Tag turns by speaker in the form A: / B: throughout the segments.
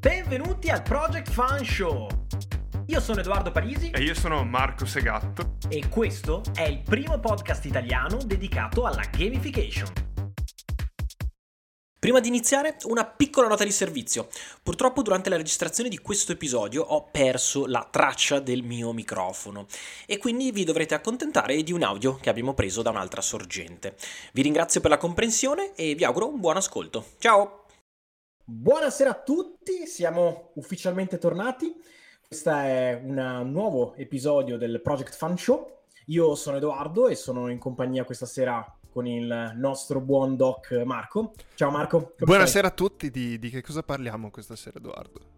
A: Benvenuti al Project Fun Show! Io sono Edoardo Parisi
B: E io sono Marco Segatto.
A: e questo è il primo podcast italiano dedicato alla gamification.
C: Prima di iniziare, una piccola nota di servizio. Purtroppo durante la registrazione di questo episodio ho perso la traccia del mio microfono e quindi vi dovrete accontentare di un audio che abbiamo preso da un'altra sorgente. Vi ringrazio per la comprensione e vi auguro un buon ascolto. Ciao!
A: Buonasera a tutti, siamo ufficialmente tornati. Questo è un nuovo episodio del Project Fun Show. Io sono Edoardo e sono in compagnia questa sera con il nostro buon doc Marco. Ciao Marco. come stai?
D: Buonasera a tutti, di, di che cosa parliamo questa sera Edoardo?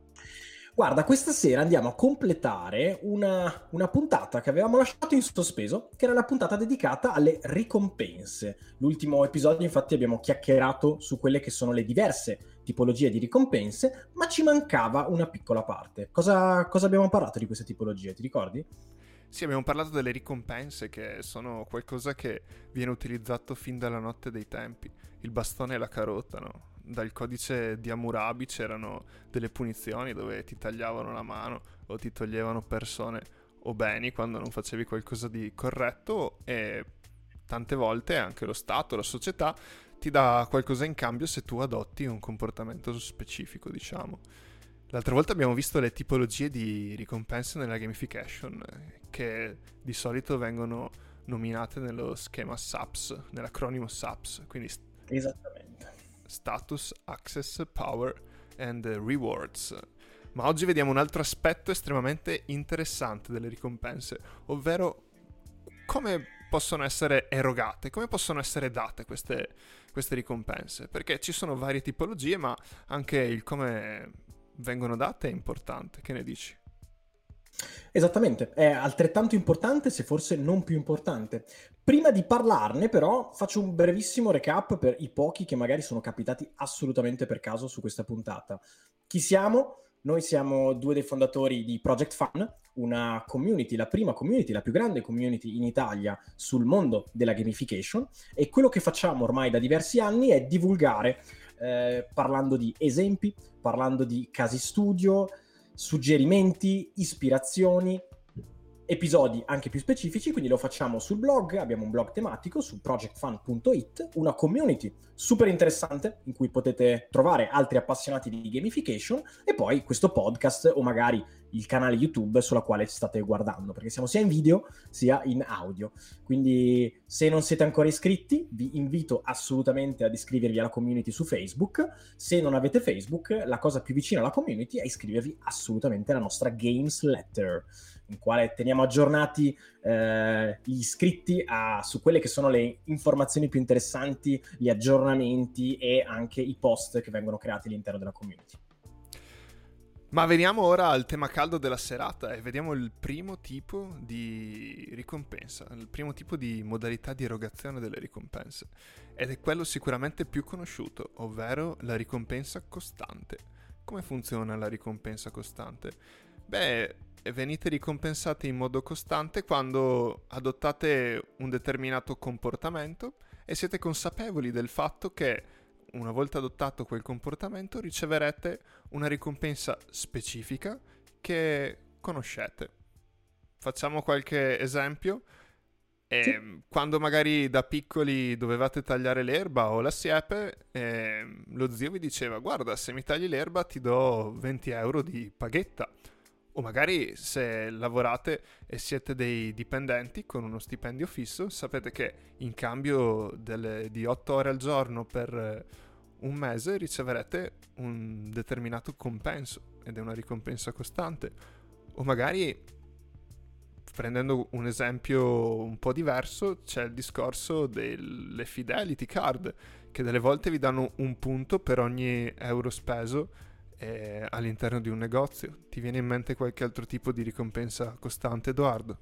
A: Guarda, questa sera andiamo a completare una, una puntata che avevamo lasciato in sospeso, che era la puntata dedicata alle ricompense. L'ultimo episodio, infatti, abbiamo chiacchierato su quelle che sono le diverse tipologie di ricompense, ma ci mancava una piccola parte. Cosa, cosa abbiamo parlato di queste tipologie, ti ricordi?
D: Sì, abbiamo parlato delle ricompense che sono qualcosa che viene utilizzato fin dalla notte dei tempi. Il bastone e la carota, no? Dal codice di Hammurabi c'erano delle punizioni dove ti tagliavano la mano o ti toglievano persone o beni quando non facevi qualcosa di corretto e tante volte anche lo Stato, la società ti dà qualcosa in cambio se tu adotti un comportamento specifico, diciamo. L'altra volta abbiamo visto le tipologie di ricompense nella gamification, che di solito vengono nominate nello schema SAPS, nell'acronimo SAPS, quindi st-
A: Esattamente.
D: Status, Access, Power and Rewards. Ma oggi vediamo un altro aspetto estremamente interessante delle ricompense, ovvero come possono essere erogate, come possono essere date queste, queste ricompense, perché ci sono varie tipologie, ma anche il come vengono date è importante. Che ne dici?
A: Esattamente, è altrettanto importante, se forse non più importante. Prima di parlarne, però, faccio un brevissimo recap per i pochi che magari sono capitati assolutamente per caso su questa puntata. Chi siamo? Noi siamo due dei fondatori di Project Fun, una community, la prima community, la più grande community in Italia sul mondo della gamification. E quello che facciamo ormai da diversi anni è divulgare eh, parlando di esempi, parlando di casi studio, suggerimenti, ispirazioni, episodi anche più specifici, quindi lo facciamo sul blog, abbiamo un blog tematico su projectfun.it, una community super interessante in cui potete trovare altri appassionati di gamification e poi questo podcast o magari il canale YouTube sulla quale ci state guardando, perché siamo sia in video sia in audio. Quindi se non siete ancora iscritti, vi invito assolutamente ad iscrivervi alla community su Facebook. Se non avete Facebook, la cosa più vicina alla community è iscrivervi assolutamente alla nostra Games Letter, in quale teniamo aggiornati eh, gli iscritti a- su quelle che sono le informazioni più interessanti, gli aggiornamenti e anche i post che vengono creati all'interno della community.
D: Ma veniamo ora al tema caldo della serata e vediamo il primo tipo di ricompensa, il primo tipo di modalità di erogazione delle ricompense. Ed è quello sicuramente più conosciuto, ovvero la ricompensa costante. Come funziona la ricompensa costante? Beh, venite ricompensati in modo costante quando adottate un determinato comportamento e siete consapevoli del fatto che una volta adottato quel comportamento riceverete una ricompensa specifica che conoscete. Facciamo qualche esempio. Ehm, Quando magari da piccoli dovevate tagliare l'erba o la siepe, ehm, lo zio vi diceva: Guarda, se mi tagli l'erba ti do 20 euro di paghetta. O magari se lavorate e siete dei dipendenti con uno stipendio fisso, sapete che in cambio delle- di 8 ore al giorno per eh, un mese riceverete un determinato compenso ed è una ricompensa costante. O magari, prendendo un esempio un po' diverso, c'è il discorso delle fidelity card, che delle volte vi danno un punto per ogni euro speso eh, all'interno di un negozio. Ti viene in mente qualche altro tipo di ricompensa costante, Edoardo?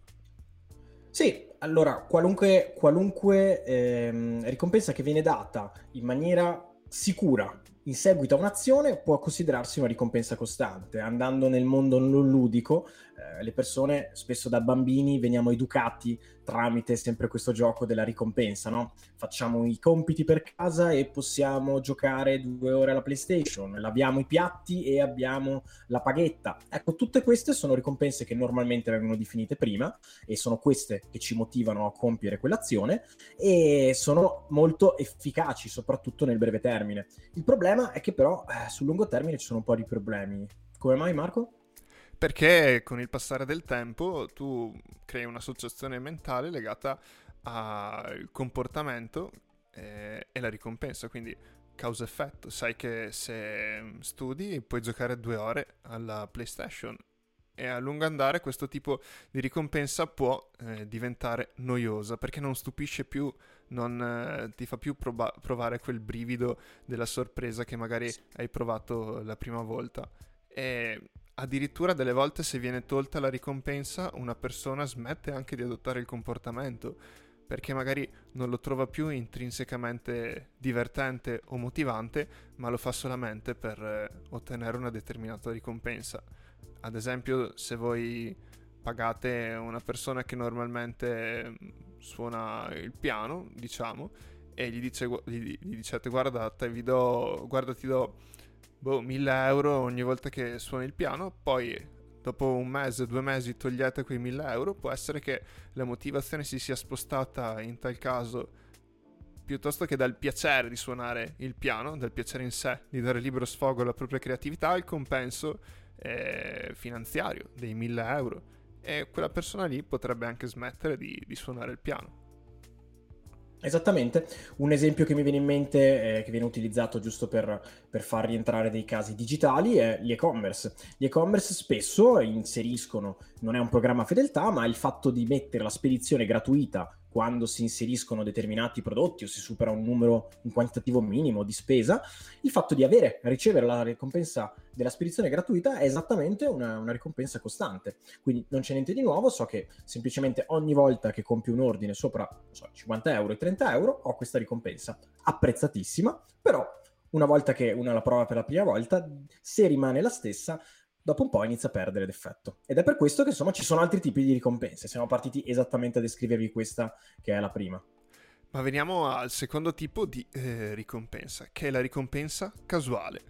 A: Sì, allora, qualunque, qualunque ehm, ricompensa che viene data in maniera sicura in seguito a un'azione può considerarsi una ricompensa costante. Andando nel mondo non ludico, eh, le persone spesso da bambini veniamo educati tramite sempre questo gioco della ricompensa, no? Facciamo i compiti per casa e possiamo giocare due ore alla PlayStation, laviamo i piatti e abbiamo la paghetta. Ecco, tutte queste sono ricompense che normalmente vengono definite prima e sono queste che ci motivano a compiere quell'azione e sono molto efficaci, soprattutto nel breve termine. Il problema è che però eh, sul lungo termine ci sono un po' di problemi. Come mai Marco?
D: Perché con il passare del tempo tu crei un'associazione mentale legata al comportamento eh, e la ricompensa, quindi causa-effetto. Sai che se studi puoi giocare due ore alla PlayStation e a lungo andare questo tipo di ricompensa può eh, diventare noiosa perché non stupisce più, non eh, ti fa più proba- provare quel brivido della sorpresa che magari hai provato la prima volta. E addirittura delle volte se viene tolta la ricompensa una persona smette anche di adottare il comportamento perché magari non lo trova più intrinsecamente divertente o motivante ma lo fa solamente per eh, ottenere una determinata ricompensa. Ad esempio se voi pagate una persona che normalmente mm, suona il piano diciamo e gli, dice, gli, gli dicete guarda te vi do guarda ti do boh, 1000 euro ogni volta che suoni il piano, poi dopo un mese, due mesi togliete quei 1000 euro, può essere che la motivazione si sia spostata in tal caso piuttosto che dal piacere di suonare il piano, dal piacere in sé di dare libero sfogo alla propria creatività, il compenso eh, finanziario dei 1000 euro. E quella persona lì potrebbe anche smettere di, di suonare il piano.
A: Esattamente, un esempio che mi viene in mente, eh, che viene utilizzato giusto per, per, far rientrare dei casi digitali, è gli e-commerce. Gli e-commerce spesso inseriscono, non è un programma fedeltà, ma il fatto di mettere la spedizione gratuita quando si inseriscono determinati prodotti o si supera un numero, un quantitativo minimo di spesa, il fatto di avere, ricevere la ricompensa della spedizione gratuita è esattamente una, una, ricompensa costante. Quindi non c'è niente di nuovo, so che semplicemente ogni volta che compio un ordine sopra so, 50 euro e 30 euro ho questa ricompensa apprezzatissima, però una volta che una la prova per la prima volta, se rimane la stessa, dopo un po' inizia a perdere d'effetto. Ed è per questo che insomma ci sono altri tipi di ricompense. Siamo partiti esattamente a descrivervi questa che è la prima.
D: Ma veniamo al secondo tipo di eh, ricompensa, che è la ricompensa casuale.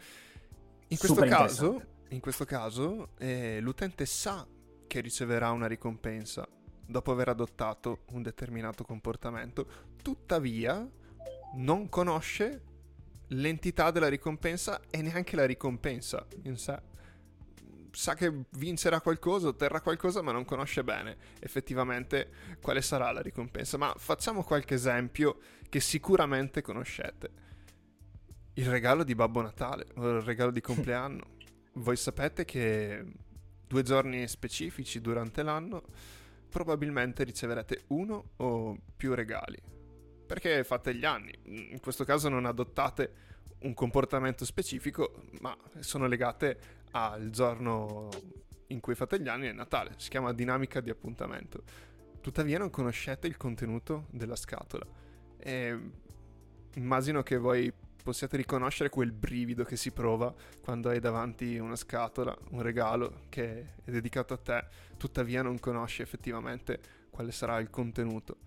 D: In questo caso, in questo caso eh, l'utente sa che riceverà una ricompensa dopo aver adottato un determinato comportamento, tuttavia non conosce l'entità della ricompensa e neanche la ricompensa in sé sa che vincerà qualcosa, otterrà qualcosa, ma non conosce bene effettivamente quale sarà la ricompensa. Ma facciamo qualche esempio che sicuramente conoscete. Il regalo di Babbo Natale o il regalo di compleanno. Voi sapete che due giorni specifici durante l'anno probabilmente riceverete uno o più regali. Perché fate gli anni. In questo caso non adottate un comportamento specifico, ma sono legate al giorno in cui fate gli anni è Natale, si chiama dinamica di appuntamento. Tuttavia non conoscete il contenuto della scatola e immagino che voi possiate riconoscere quel brivido che si prova quando hai davanti una scatola, un regalo che è dedicato a te, tuttavia non conosci effettivamente quale sarà il contenuto.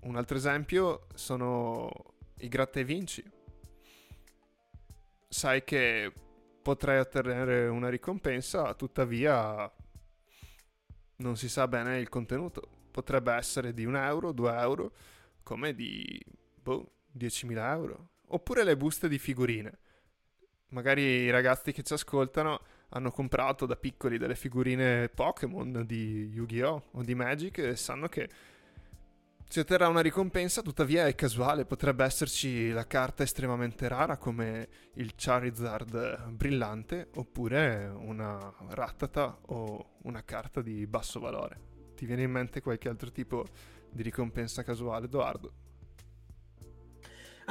D: Un altro esempio sono i gratta e vinci. Sai che potrei ottenere una ricompensa, tuttavia non si sa bene il contenuto. Potrebbe essere di un euro, due euro, come di boh, 10.000 euro. Oppure le buste di figurine. Magari i ragazzi che ci ascoltano hanno comprato da piccoli delle figurine Pokémon di Yu-Gi-Oh! o di Magic e sanno che si otterrà una ricompensa, tuttavia è casuale, potrebbe esserci la carta estremamente rara come il Charizard brillante oppure una Rattata o una carta di basso valore. Ti viene in mente qualche altro tipo di ricompensa casuale, Edoardo?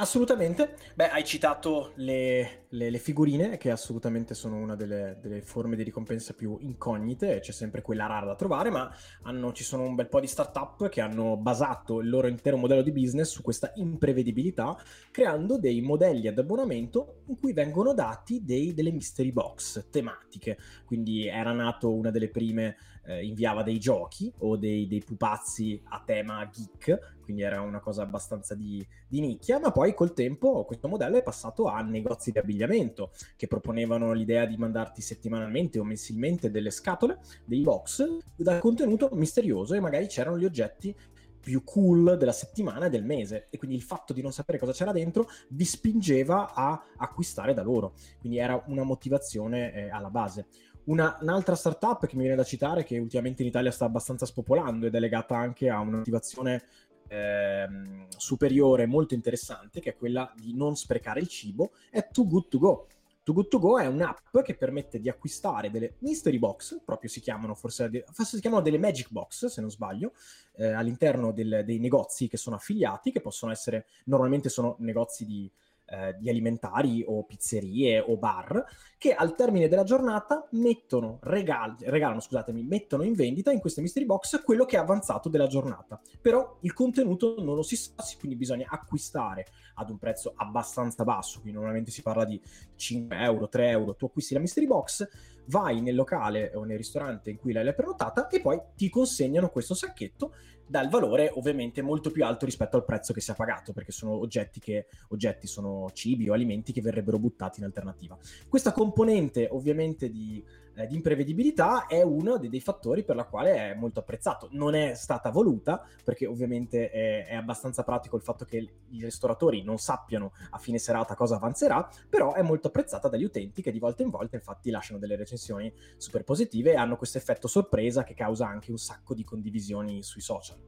A: Assolutamente. Beh, hai citato le, le, le, figurine, che assolutamente sono una delle, delle, forme di ricompensa più incognite, c'è sempre quella rara da trovare, ma hanno, ci sono un bel po' di startup che hanno basato il loro intero modello di business su questa imprevedibilità, creando dei modelli ad abbonamento in cui vengono dati dei, delle mystery box tematiche. Quindi era nato una delle prime eh, inviava dei giochi o dei, dei, pupazzi a tema geek, quindi era una cosa abbastanza di, di, nicchia, ma poi col tempo questo modello è passato a negozi di abbigliamento che proponevano l'idea di mandarti settimanalmente o mensilmente delle scatole, dei box dal contenuto misterioso e magari c'erano gli oggetti più cool della settimana e del mese. E quindi il fatto di non sapere cosa c'era dentro vi spingeva a acquistare da loro. Quindi era una motivazione eh, alla base una, un'altra startup che mi viene da citare che ultimamente in Italia sta abbastanza spopolando ed è legata anche a una motivazione eh, superiore molto interessante che è quella di non sprecare il cibo è Too Good To Go. Too Good To Go è un'app che permette di acquistare delle mystery box, proprio si chiamano, forse, forse si chiamano delle magic box, se non sbaglio, eh, all'interno del, dei negozi che sono affiliati, che possono essere, normalmente sono negozi di, eh, di alimentari o pizzerie o bar che al termine della giornata mettono, regal- regalano, scusatemi, mettono in vendita in queste mystery box quello che è avanzato della giornata. Però il contenuto non lo si sa, quindi bisogna acquistare ad un prezzo abbastanza basso, quindi normalmente si parla di 5 euro, 3 euro, tu acquisti la mystery box, vai nel locale o nel ristorante in cui l'hai prenotata e poi ti consegnano questo sacchetto dal valore ovviamente molto più alto rispetto al prezzo che si è pagato, perché sono oggetti che oggetti sono cibi o alimenti che verrebbero buttati in alternativa. Questa componente ovviamente di eh, di imprevedibilità è uno dei, dei, fattori per la quale è molto apprezzato. Non è stata voluta, perché ovviamente è, è, abbastanza pratico il fatto che i ristoratori non sappiano a fine serata cosa avanzerà, però è molto apprezzata dagli utenti che di volta in volta infatti lasciano delle recensioni super positive e hanno questo effetto sorpresa che causa anche un sacco di condivisioni sui social.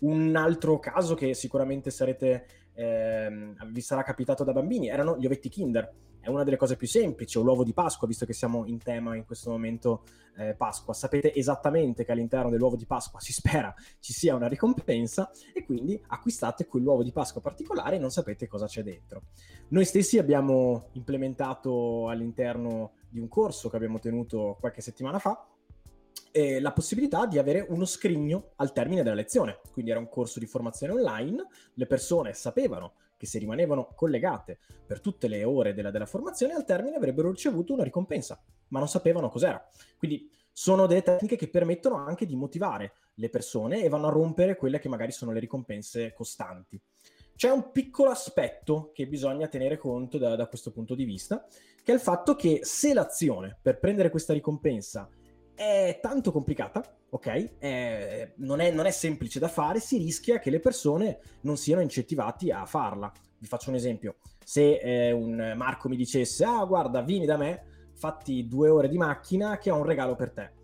A: Un altro caso che sicuramente sarete, eh, vi sarà capitato da bambini erano gli ovetti Kinder è una delle cose più semplici, o l'uovo di Pasqua, visto che siamo in tema in questo momento eh, Pasqua. Sapete esattamente che all'interno dell'uovo di Pasqua si spera ci sia una ricompensa e quindi acquistate quell'uovo di Pasqua particolare e non sapete cosa c'è dentro. Noi stessi abbiamo implementato all'interno di un corso che abbiamo tenuto qualche settimana fa eh, la possibilità di avere uno scrigno al termine della lezione. Quindi era un corso di formazione online, le persone sapevano che se rimanevano collegate per tutte le ore della, della formazione, al termine avrebbero ricevuto una ricompensa, ma non sapevano cos'era. Quindi sono delle tecniche che permettono anche di motivare le persone e vanno a rompere quelle che magari sono le ricompense costanti. C'è un piccolo aspetto che bisogna tenere conto da, da questo punto di vista, che è il fatto che se l'azione per prendere questa ricompensa è tanto complicata, ok? È, non, è, non, è, semplice da fare, si rischia che le persone non siano incentivati a farla. Vi faccio un esempio. Se eh, un Marco mi dicesse, ah guarda, vieni da me, fatti due ore di macchina che ho un regalo per te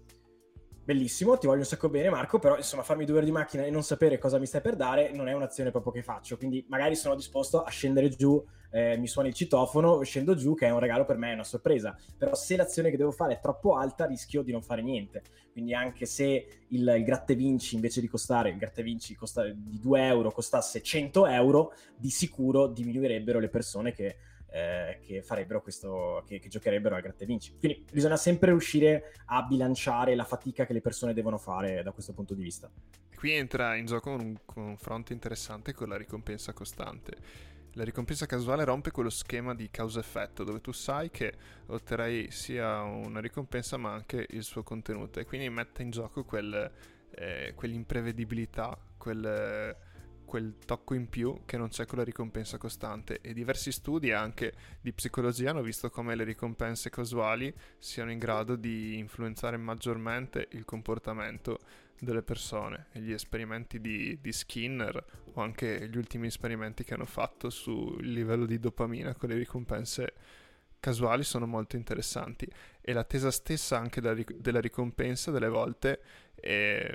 A: bellissimo, ti voglio un sacco bene Marco, però insomma farmi due ore di macchina e non sapere cosa mi stai per dare non è un'azione proprio che faccio, quindi magari sono disposto a scendere giù, eh, mi suona il citofono, scendo giù che è un regalo per me, è una sorpresa, però se l'azione che devo fare è troppo alta rischio di non fare niente, quindi anche se il, il gratte vinci invece di costare, il gratte vinci costa, di 2 euro costasse 100 euro, di sicuro diminuirebbero le persone che eh, che farebbero questo, che, che, giocherebbero al gratte vinci. Quindi bisogna sempre riuscire a bilanciare la fatica che le persone devono fare da questo punto di vista.
D: Qui entra in gioco un confronto interessante con la ricompensa costante. La ricompensa casuale rompe quello schema di causa-effetto dove tu sai che otterrai sia una ricompensa ma anche il suo contenuto e quindi mette in gioco quel, eh, quell'imprevedibilità, quel quel tocco in più che non c'è con la ricompensa costante. E diversi studi anche di psicologia hanno visto come le ricompense casuali siano in grado di influenzare maggiormente il comportamento delle persone. E gli esperimenti di, di Skinner o anche gli ultimi esperimenti che hanno fatto sul livello di dopamina con le ricompense casuali sono molto interessanti. E l'attesa stessa anche della, della ricompensa delle volte è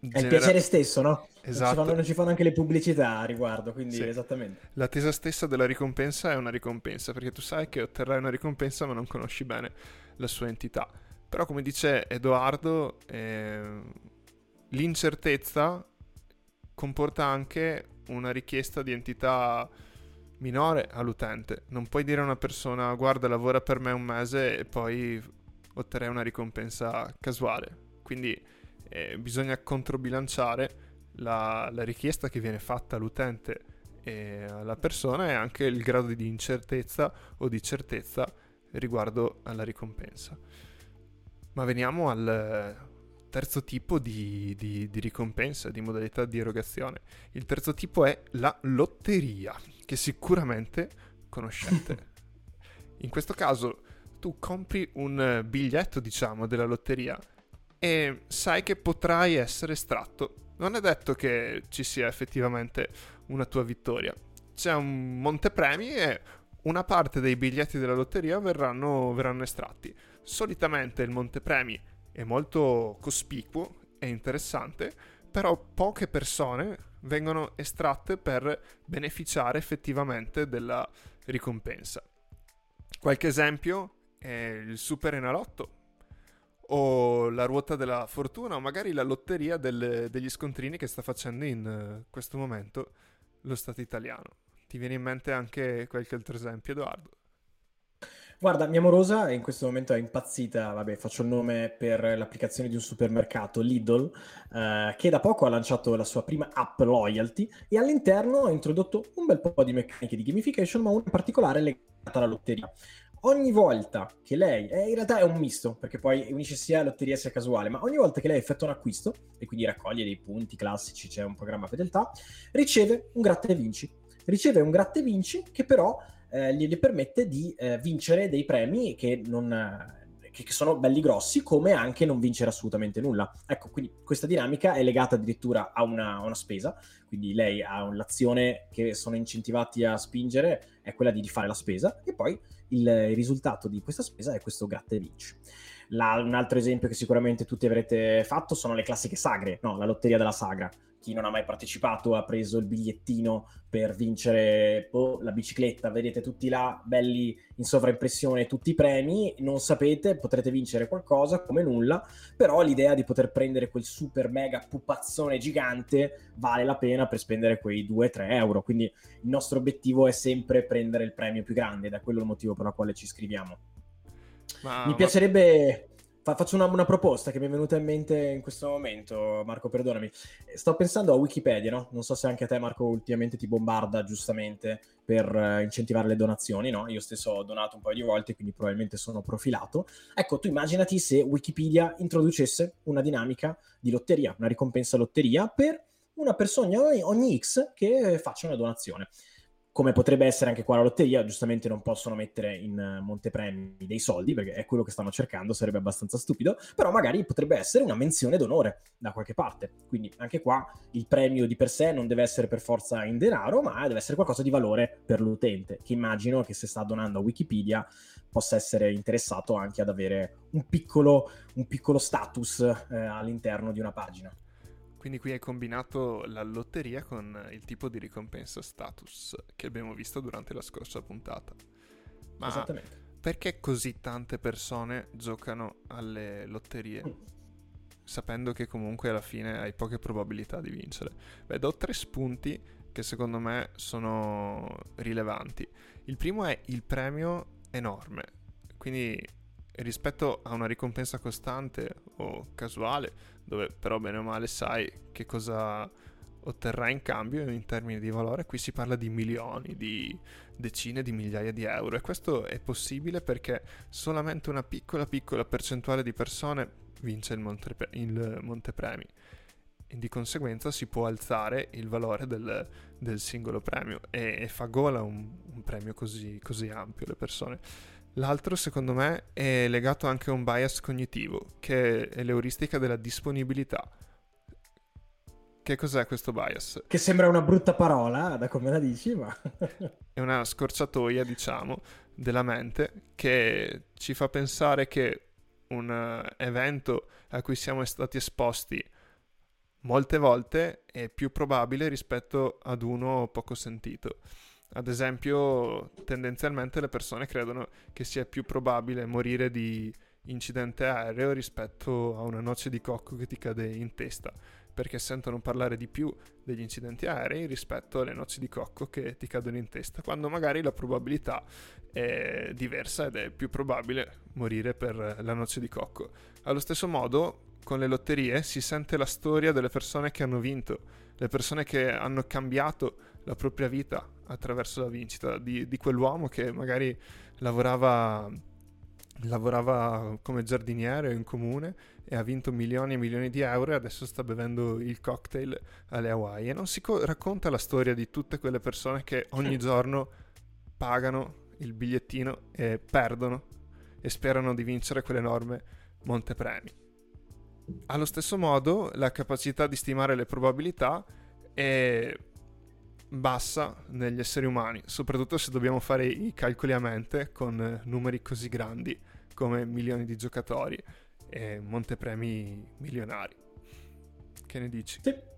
A: Genera... È il piacere stesso, no?
D: Esatto.
A: Non ci, fanno,
D: non
A: ci fanno anche le pubblicità a riguardo, quindi sì. esattamente.
D: L'attesa stessa della ricompensa è una ricompensa, perché tu sai che otterrai una ricompensa ma non conosci bene la sua entità. Però come dice Edoardo, eh, l'incertezza comporta anche una richiesta di entità minore all'utente. Non puoi dire a una persona guarda lavora per me un mese e poi otterrai una ricompensa casuale. Quindi eh, bisogna controbilanciare la, la, richiesta che viene fatta all'utente e alla persona e anche il grado di incertezza o di certezza riguardo alla ricompensa. Ma veniamo al, terzo tipo di, di, di, ricompensa, di modalità di erogazione. Il terzo tipo è la lotteria, che sicuramente conoscete. In questo caso tu compri un biglietto, diciamo, della lotteria e sai che potrai essere estratto. Non è detto che ci sia effettivamente una tua vittoria. C'è un montepremi e una parte dei biglietti della lotteria verranno, verranno estratti. Solitamente il montepremi è molto cospicuo e interessante, però poche persone vengono estratte per beneficiare effettivamente della ricompensa. Qualche esempio è il Super Enalotto o la ruota della fortuna o magari la lotteria del, degli scontrini che sta facendo in uh, questo momento lo Stato italiano. Ti viene in mente anche qualche altro esempio, Edoardo?
A: Guarda, mia morosa in questo momento è impazzita, vabbè, faccio il nome per l'applicazione di un supermercato, Lidl, eh, che da poco ha lanciato la sua prima app loyalty e all'interno ha introdotto un bel po' di meccaniche di gamification, ma una in particolare legata alla lotteria. Ogni volta che lei, eh, in realtà è un misto, perché poi unisce sia lotteria sia casuale, ma ogni volta che lei effettua un acquisto, e quindi raccoglie dei punti classici, c'è un programma fedeltà, riceve un gratta e vinci. Riceve un gratta e vinci che però eh, gli permette di eh, vincere dei premi che, non, che, sono belli grossi, come anche non vincere assolutamente nulla. Ecco, quindi questa dinamica è legata addirittura a una, a una spesa, quindi lei ha l'azione che sono incentivati a spingere è quella di, di fare la spesa e poi il, il, risultato di questa spesa è questo gratta e vinci. La, un altro esempio che sicuramente tutti avrete fatto sono le classiche sagre, no? la lotteria della sagra chi non ha mai partecipato ha preso il bigliettino per vincere oh, la bicicletta, vedete tutti là, belli in sovraimpressione, tutti i premi, non sapete, potrete vincere qualcosa come nulla, però l'idea di poter prendere quel super mega pupazzone gigante vale la pena per spendere quei 2-3 euro, quindi il nostro obiettivo è sempre prendere il premio più grande, è quello il motivo per il quale ci iscriviamo. Ma, Mi piacerebbe Fa- faccio una, una, proposta che mi è venuta in mente in questo momento, Marco, perdonami. Sto pensando a Wikipedia, no? Non so se anche a te, Marco, ultimamente ti bombarda giustamente per uh, incentivare le donazioni, no? Io stesso ho donato un paio di volte, quindi probabilmente sono profilato. Ecco, tu immaginati se Wikipedia introducesse una dinamica di lotteria, una ricompensa lotteria per una persona ogni, ogni X che faccia una donazione come potrebbe essere anche qua la lotteria, giustamente non possono mettere in eh, montepremi dei soldi perché è quello che stanno cercando, sarebbe abbastanza stupido, però magari potrebbe essere una menzione d'onore da qualche parte. Quindi anche qua il premio di per sé non deve essere per forza in denaro, ma deve essere qualcosa di valore per l'utente, che immagino che se sta donando a Wikipedia possa essere interessato anche ad avere un piccolo, un piccolo status eh, all'interno di una pagina.
D: Quindi qui hai combinato la lotteria con il tipo di ricompensa status che abbiamo visto durante la scorsa puntata. Ma Esattamente. perché così tante persone giocano alle lotterie? Mm. Sapendo che comunque alla fine hai poche probabilità di vincere. Beh, do tre spunti che secondo me sono rilevanti. Il primo è il premio enorme. Quindi rispetto a una ricompensa costante o casuale, dove però bene o male sai che cosa otterrai in cambio in termini di valore, qui si parla di milioni, di decine di migliaia di euro e questo è possibile perché solamente una piccola piccola percentuale di persone vince il, monte, il montepremi e di conseguenza si può alzare il valore del, del singolo premio e, e fa gola un, un premio così, così ampio alle persone. L'altro, secondo me, è legato anche a un bias cognitivo, che è l'euristica della disponibilità. Che cos'è questo bias?
A: Che sembra una brutta parola, da come la dici, ma...
D: è una scorciatoia, diciamo, della mente che ci fa pensare che un evento a cui siamo stati esposti molte volte è più probabile rispetto ad uno poco sentito. Ad esempio, tendenzialmente le persone credono che sia più probabile morire di incidente aereo rispetto a una noce di cocco che ti cade in testa, perché sentono parlare di più degli incidenti aerei rispetto alle noci di cocco che ti cadono in testa, quando magari la probabilità è diversa ed è più probabile morire per la noce di cocco. Allo stesso modo, con le lotterie si sente la storia delle persone che hanno vinto, le persone che hanno cambiato la propria vita attraverso la vincita di, di quell'uomo che magari lavorava lavorava come giardiniere in comune e ha vinto milioni e milioni di euro e adesso sta bevendo il cocktail alle Hawaii e non si co- racconta la storia di tutte quelle persone che ogni giorno pagano il bigliettino e perdono e sperano di vincere quell'enorme montepremi. Allo stesso modo, la capacità di stimare le probabilità è bassa negli esseri umani, soprattutto se dobbiamo fare i calcoli a mente con numeri così grandi come milioni di giocatori e montepremi milionari. Che ne dici?
A: Sì.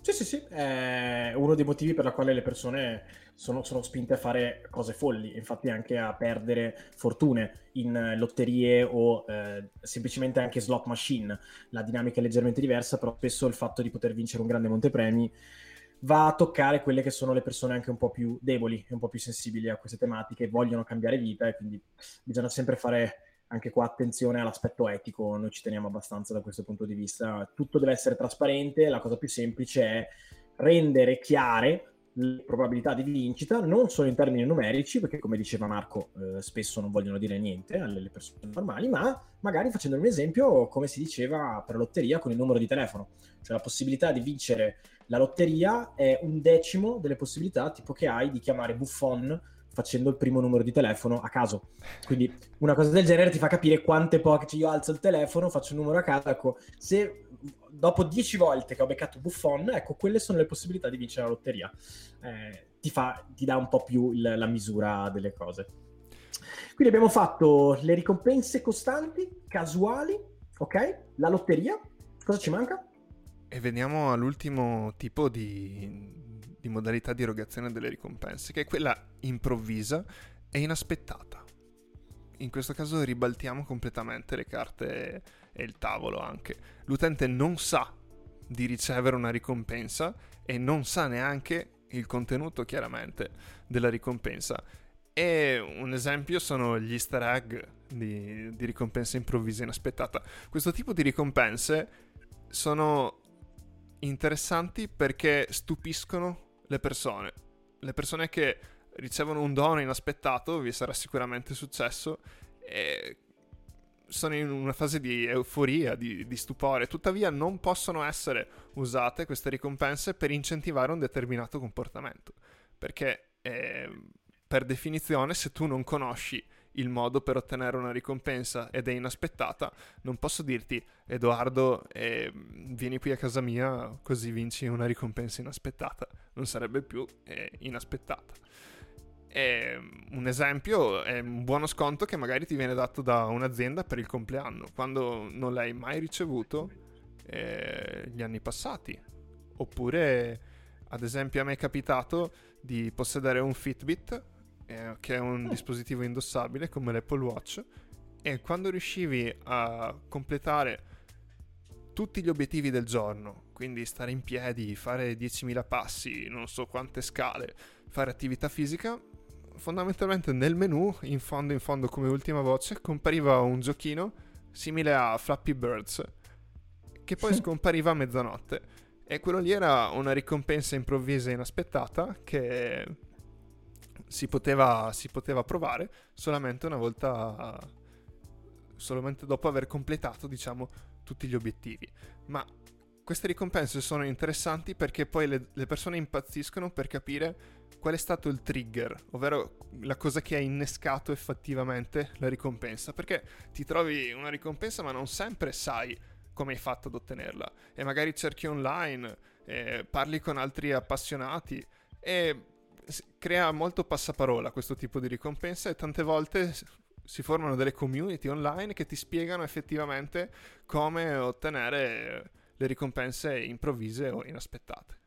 A: Sì, sì, sì, è uno dei motivi per la quale le persone sono, sono, spinte a fare cose folli, infatti anche a perdere fortune in lotterie o eh, semplicemente anche slot machine. La dinamica è leggermente diversa, però spesso il fatto di poter vincere un grande montepremi va a toccare quelle che sono le persone anche un po' più deboli e un po' più sensibili a queste tematiche, vogliono cambiare vita e quindi bisogna sempre fare anche qua attenzione all'aspetto etico, noi ci teniamo abbastanza da questo punto di vista. Tutto deve essere trasparente, la cosa più semplice è rendere chiare le probabilità di vincita, non solo in termini numerici, perché come diceva Marco, eh, spesso non vogliono dire niente alle persone normali, ma magari facendo un esempio, come si diceva per lotteria, con il numero di telefono. Cioè la possibilità di vincere la lotteria è un decimo delle possibilità tipo che hai di chiamare Buffon facendo il primo numero di telefono a caso. Quindi una cosa del genere ti fa capire quante poche io alzo il telefono, faccio un numero a caso, ecco, se dopo dieci volte che ho beccato Buffon, ecco, quelle sono le possibilità di vincere la lotteria. Eh, ti, fa, ti dà un po' più il, la misura delle cose. Quindi abbiamo fatto le ricompense costanti, casuali, ok? La lotteria. Cosa ci manca?
D: E veniamo all'ultimo tipo di, di modalità di erogazione delle ricompense, che è quella improvvisa e inaspettata. In questo caso ribaltiamo completamente le carte e il tavolo anche. L'utente non sa di ricevere una ricompensa e non sa neanche il contenuto chiaramente della ricompensa. E un esempio sono gli easter egg di, di ricompensa improvvisa inaspettata. Questo tipo di ricompense sono interessanti perché stupiscono le persone. Le persone che ricevono un dono inaspettato, vi sarà sicuramente successo, e sono in una fase di euforia, di, di, stupore, tuttavia non possono essere usate queste ricompense per incentivare un determinato comportamento, perché eh, per definizione se tu non conosci il modo per ottenere una ricompensa ed è inaspettata, non posso dirti Edoardo eh, vieni qui a casa mia così vinci una ricompensa inaspettata, non sarebbe più eh, inaspettata. E un esempio è un buono sconto che magari ti viene dato da un'azienda per il compleanno, quando non l'hai mai ricevuto eh, gli anni passati. Oppure, ad esempio, a me è capitato di possedere un Fitbit eh, che è un dispositivo indossabile come l'Apple Watch e quando riuscivi a completare tutti gli obiettivi del giorno, quindi stare in piedi, fare 10.000 passi, non so quante scale, fare attività fisica, fondamentalmente nel menu, in fondo in fondo come ultima voce, compariva un giochino simile a Flappy Birds, che poi scompariva a mezzanotte. E quello lì era una ricompensa improvvisa e inaspettata che si poteva, si poteva provare solamente una volta, solamente dopo aver completato, diciamo, tutti gli obiettivi. Ma queste ricompense sono interessanti perché poi le, le, persone impazziscono per capire qual è stato il trigger, ovvero la cosa che ha innescato effettivamente la ricompensa. Perché ti trovi una ricompensa ma non sempre sai come hai fatto ad ottenerla e magari cerchi online, eh, parli con altri appassionati e crea molto passaparola questo tipo di ricompensa e tante volte si formano delle community online che ti spiegano effettivamente come ottenere le ricompense improvvise o inaspettate.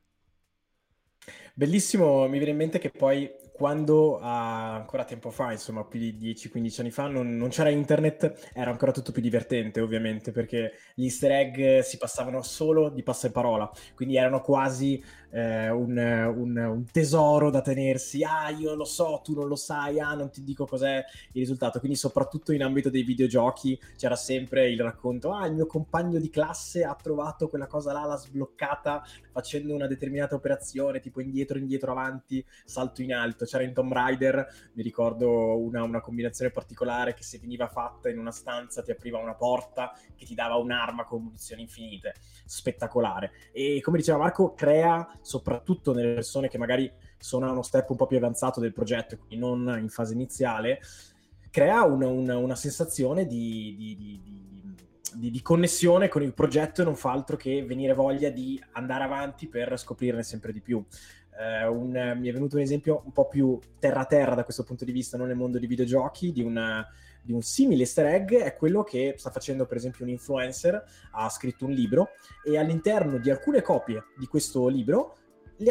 A: Bellissimo, mi viene in mente che poi quando ah, ancora tempo fa, insomma più di 10-15 anni fa, non, non, c'era internet, era ancora tutto più divertente ovviamente perché gli easter egg si passavano solo di passaparola, quindi erano quasi eh, un, un, un, tesoro da tenersi, ah io lo so, tu non lo sai, ah non ti dico cos'è il risultato, quindi soprattutto in ambito dei videogiochi c'era sempre il racconto, ah il mio compagno di classe ha trovato quella cosa là, l'ha sbloccata facendo una determinata operazione, tipo indietro, indietro, avanti, salto in alto. C'era in Tomb Raider, mi ricordo una, una, combinazione particolare che se veniva fatta in una stanza ti apriva una porta che ti dava un'arma con munizioni infinite, spettacolare. E come diceva Marco, crea soprattutto nelle persone che magari sono a uno step un po' più avanzato del progetto, quindi non in fase iniziale, crea una, una, una sensazione di, di, di, di, connessione con il progetto e non fa altro che venire voglia di andare avanti per scoprirne sempre di più. Uh, un, mi è venuto un esempio un po' più terra-terra da questo punto di vista, non nel mondo dei videogiochi, di, una, di un simile easter egg, è quello che sta facendo per esempio un influencer, ha scritto un libro e all'interno di alcune copie di questo libro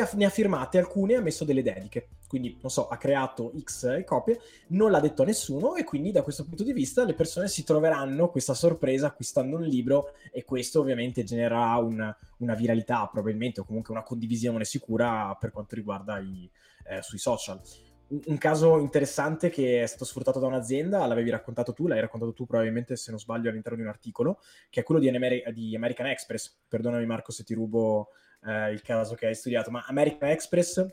A: ha, ne ha firmate alcune e ha messo delle dediche. Quindi, non so, ha creato X copie, non l'ha detto a nessuno e quindi da questo punto di vista le persone si troveranno questa sorpresa acquistando un libro e questo ovviamente genererà una, una viralità probabilmente o comunque una condivisione sicura per quanto riguarda i, eh, sui social. Un, caso interessante che è stato sfruttato da un'azienda, l'avevi raccontato tu, l'hai raccontato tu probabilmente se non sbaglio all'interno di un articolo, che è quello di, Amer- di American Express. Perdonami Marco se ti rubo eh, il caso che hai studiato, ma American Express...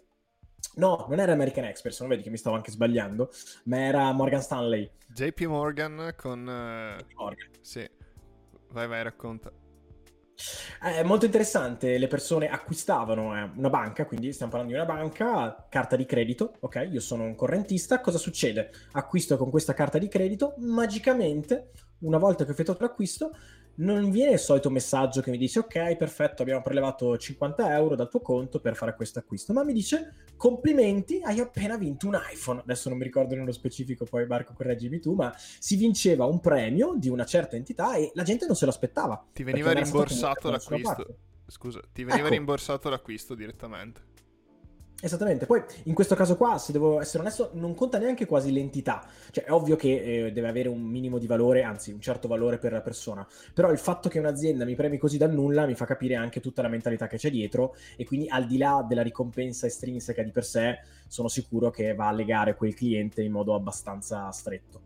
A: No, non era American Express, non vedi che mi stavo anche sbagliando, ma era Morgan Stanley.
D: JP Morgan con... Uh... Morgan. Sì, vai vai, racconta.
A: Eh, è molto interessante, le persone acquistavano eh, una banca, quindi stiamo parlando di una banca, carta di credito, ok? Io sono un correntista, cosa succede? Acquisto con questa carta di credito, magicamente, una volta che ho effettuato l'acquisto, non viene il solito messaggio che mi dice ok, perfetto, abbiamo prelevato 50 euro dal tuo conto per fare questo acquisto, ma mi dice complimenti, hai appena vinto un iPhone. Adesso non mi ricordo nello specifico, poi Marco correggimi tu, ma si vinceva un premio di una certa entità e la gente non se lo aspettava.
D: Ti veniva rimborsato l'acquisto. Scusa, ti veniva ecco. rimborsato l'acquisto direttamente.
A: Esattamente, poi in questo caso qua, se devo essere onesto, non conta neanche quasi l'entità, cioè è ovvio che eh, deve avere un minimo di valore, anzi un certo valore per la persona, però il fatto che un'azienda mi premi così dal nulla mi fa capire anche tutta la mentalità che c'è dietro e quindi al di là della ricompensa estrinseca di per sé, sono sicuro che va a legare quel cliente in modo abbastanza stretto.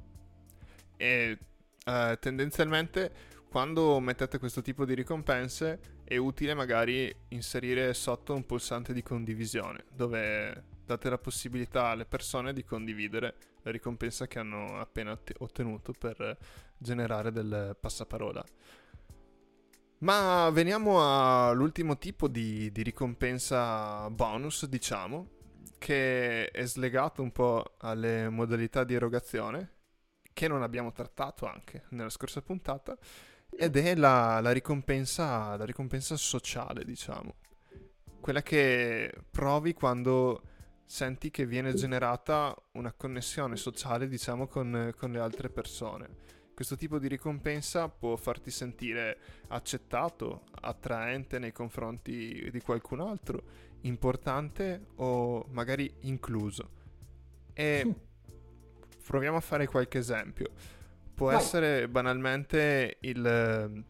D: E uh, tendenzialmente quando mettete questo tipo di ricompense è utile magari inserire sotto un pulsante di condivisione dove date la possibilità alle persone di condividere la ricompensa che hanno appena ottenuto per generare del passaparola. Ma veniamo all'ultimo tipo di, di ricompensa bonus, diciamo, che è slegato un po' alle modalità di erogazione, che non abbiamo trattato anche nella scorsa puntata, ed è la, la, ricompensa, la ricompensa sociale, diciamo. Quella che provi quando senti che viene generata una connessione sociale, diciamo, con, con le altre persone. Questo tipo di ricompensa può farti sentire accettato, attraente nei confronti di qualcun altro, importante o magari incluso. E proviamo a fare qualche esempio. Può Vai. essere banalmente il,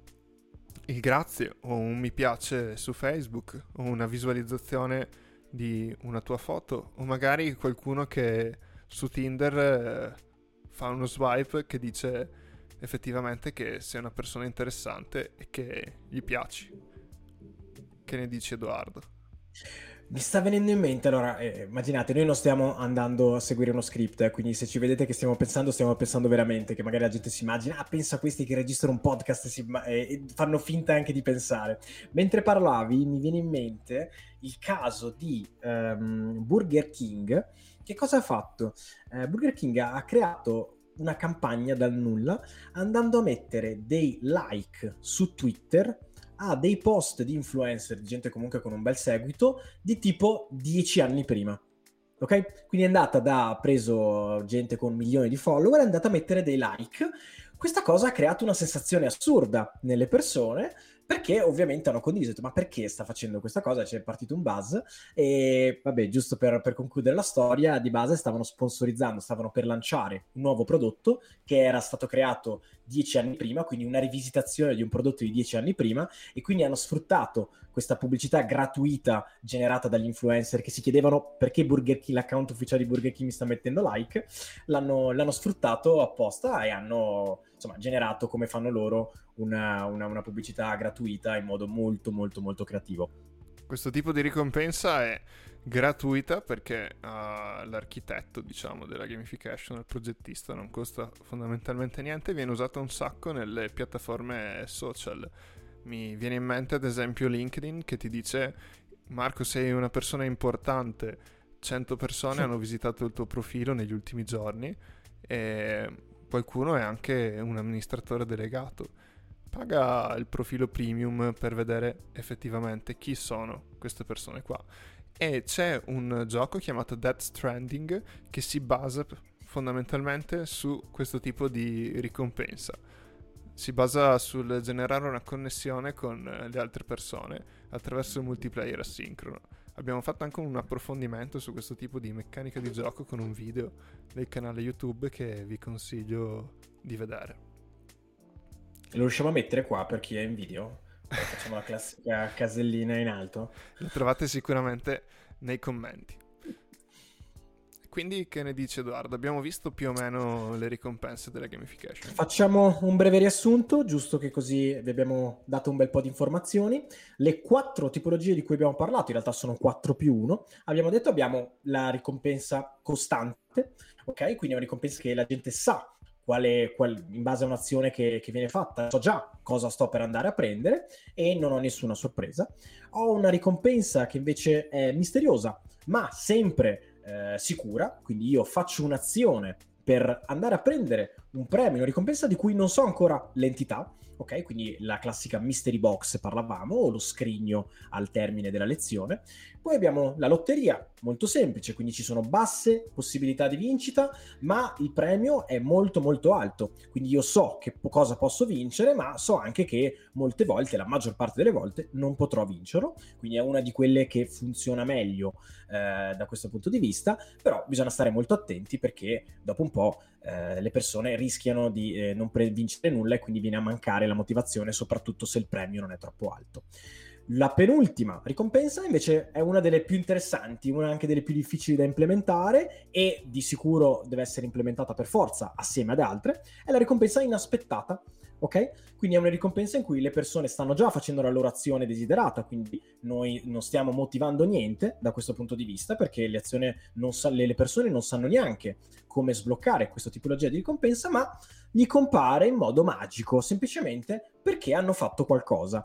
D: il grazie o un mi piace su Facebook o una visualizzazione di una tua foto o magari qualcuno che su Tinder eh, fa uno swipe che dice effettivamente che sei una persona interessante e che gli piaci. Che ne dici Edoardo?
A: Mi sta venendo in mente, allora, eh, immaginate, noi non stiamo andando a seguire uno script, eh, quindi se ci vedete che stiamo pensando, stiamo pensando veramente, che magari la gente si immagina, ah, pensa a questi che registrano un podcast si, eh, e fanno finta anche di pensare. Mentre parlavi, mi viene in mente il caso di um, Burger King. Che cosa ha fatto? Eh, Burger King ha creato una campagna dal nulla andando a mettere dei like su Twitter ha dei post di influencer, di gente comunque con un bel seguito, di tipo 10 anni prima. Ok? Quindi è andata da, ha preso gente con milioni di follower, è andata a mettere dei like. Questa cosa ha creato una sensazione assurda nelle persone perché ovviamente hanno condiviso, ma perché sta facendo questa cosa? C'è partito un buzz e vabbè, giusto per, per, concludere la storia, di base stavano sponsorizzando, stavano per lanciare un nuovo prodotto che era stato creato dieci anni prima, quindi una rivisitazione di un prodotto di dieci anni prima e quindi hanno sfruttato questa pubblicità gratuita generata dagli influencer che si chiedevano perché Burger King, l'account ufficiale di Burger King mi sta mettendo like, l'hanno, l'hanno sfruttato apposta e hanno insomma, generato come fanno loro una, una, una pubblicità gratuita in modo molto molto molto creativo.
D: Questo tipo di ricompensa è gratuita perché uh, l'architetto, diciamo, della gamification, il progettista, non costa fondamentalmente niente, viene usato un sacco nelle piattaforme social. Mi viene in mente ad esempio LinkedIn che ti dice Marco sei una persona importante, 100 persone hanno visitato il tuo profilo negli ultimi giorni e qualcuno è anche un amministratore delegato. Paga il profilo premium per vedere effettivamente chi sono queste persone qua e c'è un gioco chiamato Death Stranding che si basa fondamentalmente su questo tipo di ricompensa. Si basa sul generare una connessione con le altre persone attraverso il multiplayer asincrono. Abbiamo fatto anche un approfondimento su questo tipo di meccanica di gioco con un video del canale YouTube che vi consiglio di vedere.
A: Lo riusciamo a mettere qua per chi è in video? Facciamo la classica casellina in alto.
D: Lo trovate sicuramente nei commenti. Quindi che ne dice Edoardo? Abbiamo visto più o meno le ricompense della gamification.
A: Facciamo un breve riassunto, giusto che così vi abbiamo dato un bel po' di informazioni. Le quattro tipologie di cui abbiamo parlato, in realtà sono quattro più uno. Abbiamo detto abbiamo la ricompensa costante, ok? Quindi è una ricompensa che la gente sa quale, qual, in base a un'azione che, che, viene fatta, so già cosa sto per andare a prendere e non ho nessuna sorpresa. Ho una ricompensa che invece è misteriosa, ma sempre eh, sicura, quindi io faccio un'azione per andare a prendere un premio, una ricompensa di cui non so ancora l'entità, ok? Quindi la classica mystery box parlavamo, o lo scrigno al termine della lezione. Poi abbiamo la lotteria, molto semplice, quindi ci sono basse possibilità di vincita, ma il premio è molto molto alto. Quindi io so che cosa posso vincere, ma so anche che molte volte, la maggior parte delle volte, non potrò vincerlo. Quindi è una di quelle che funziona meglio eh, da questo punto di vista, però bisogna stare molto attenti perché dopo un po' eh, le persone rischiano di eh, non pre- vincere nulla e quindi viene a mancare la motivazione, soprattutto se il premio non è troppo alto. La penultima ricompensa invece è una delle più interessanti, una anche delle più difficili da implementare e di sicuro deve essere implementata per forza assieme ad altre, è la ricompensa inaspettata. Ok? Quindi è una ricompensa in cui le persone stanno già facendo la loro azione desiderata, quindi noi non stiamo motivando niente da questo punto di visa perché le, sa- le persone non sanno neanche come sbloccare questa tipologia di ricompensa, ma gli compare in modo magico, semplicemente perché hanno fatto qualcosa.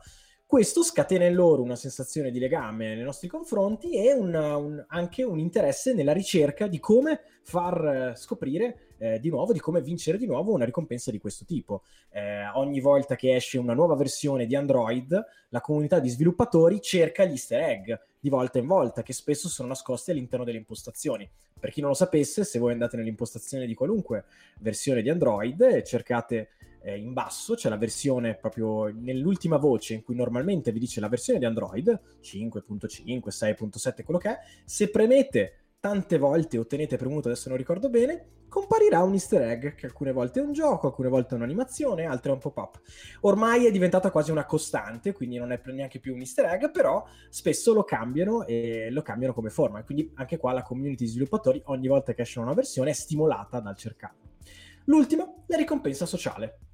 A: Questo scatena in loro una sensazione di legame nei nostri confronti e una, un, anche un interesse nella ricerca di come far eh, scoprire eh, di nuovo, di come vincere di nuovo una ricompensa di questo tipo. Eh, ogni volta che esce una nuova versione di Android, la comunità di sviluppatori cerca gli easter egg di volta in volta, che spesso sono nascosti all'interno delle impostazioni. Per chi non lo sapesse, se voi andate nell'impostazione di qualunque versione di Android e cercate eh, in basso c'è la versione proprio nell'ultima voce in cui normalmente vi dice la versione di Android 5.5, 6.7, quello che è. Se premete tante volte o tenete premuto, adesso non ricordo bene, comparirà un easter egg che alcune volte è un gioco, alcune volte è un'animazione, altre è un pop-up. Ormai è diventata quasi una costante, quindi non è neanche più un easter egg, però spesso lo cambiano e lo cambiano come forma. Quindi anche qua la community di sviluppatori ogni volta che esce una versione è stimolata dal cercarlo. L'ultimo, la ricompensa sociale.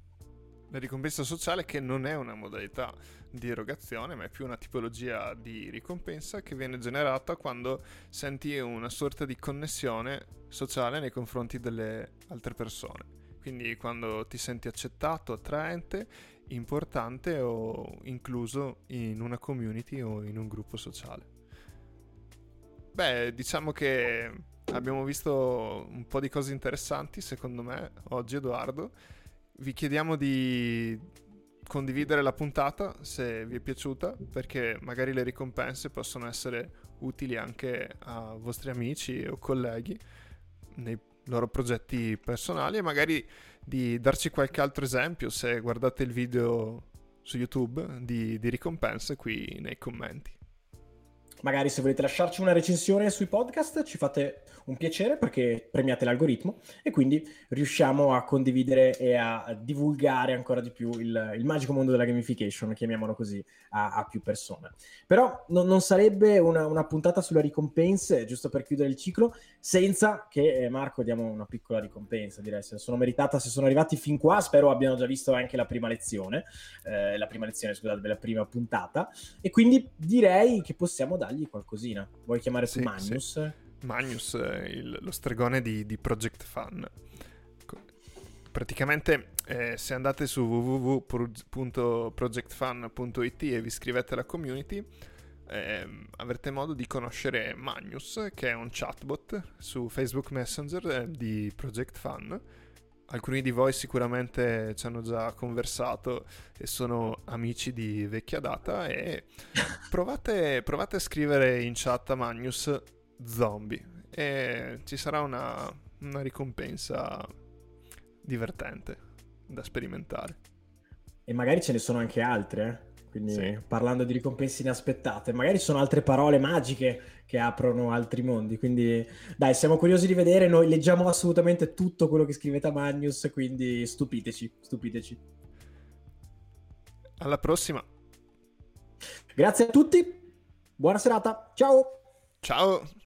D: La ricompensa sociale che non è una modalità di erogazione, ma è più una tipologia di ricompensa che viene generata quando senti una sorta di connessione sociale nei confronti delle altre persone. Quindi quando ti senti accettato, attraente, importante o incluso in una community o in un gruppo sociale. Beh, diciamo che abbiamo visto un po' di cose interessanti, secondo me, oggi Edoardo vi chiediamo di condividere la puntata se vi è piaciuta, perché magari le ricompense possono essere utili anche a vostri amici o colleghi nei loro progetti personali e magari di darci qualche altro esempio se guardate il video su YouTube di, di ricompense qui nei commenti.
A: magari se volete lasciarci una recensione sui podcast ci fate un piacere perché premiate l'algoritmo e quindi riusciamo a condividere e a divulgare ancora di più il, il magico mondo della gamification, chiamiamolo così, a, a più persone. Però no, non sarebbe una, una, puntata sulle ricompense, giusto per chiudere il ciclo, senza che eh, Marco diamo una piccola ricompensa, direi, se sono meritata, se sono arrivati fin qua, spero abbiano già visto anche la prima lezione, eh, la prima lezione, scusate, la prima puntata, e quindi direi che possiamo dargli qualcosina. Vuoi chiamare
D: sì,
A: su Magnus?
D: Sì. Magnus, il, lo stregone di, di, Project Fun. Praticamente eh, se andate su www.projectfun.it e vi iscrivete alla community eh, avrete modo di conoscere Magnus che è un chatbot su Facebook Messenger eh, di Project Fun. Alcuni di voi sicuramente ci hanno già conversato e sono amici di vecchia data e provate, provate a scrivere in chat a Magnus zombie e ci sarà una, una ricompensa divertente da sperimentare.
A: E magari ce ne sono anche altre, eh? quindi sì. parlando di ricompense inaspettate, magari sono altre parole magiche che aprono altri mondi, quindi dai, siamo curiosi di vedere, noi leggiamo assolutamente tutto quello che scrivete a Magnus, quindi stupiteci, stupiteci.
D: Alla prossima.
A: Grazie a tutti, buona serata, ciao!
D: Ciao!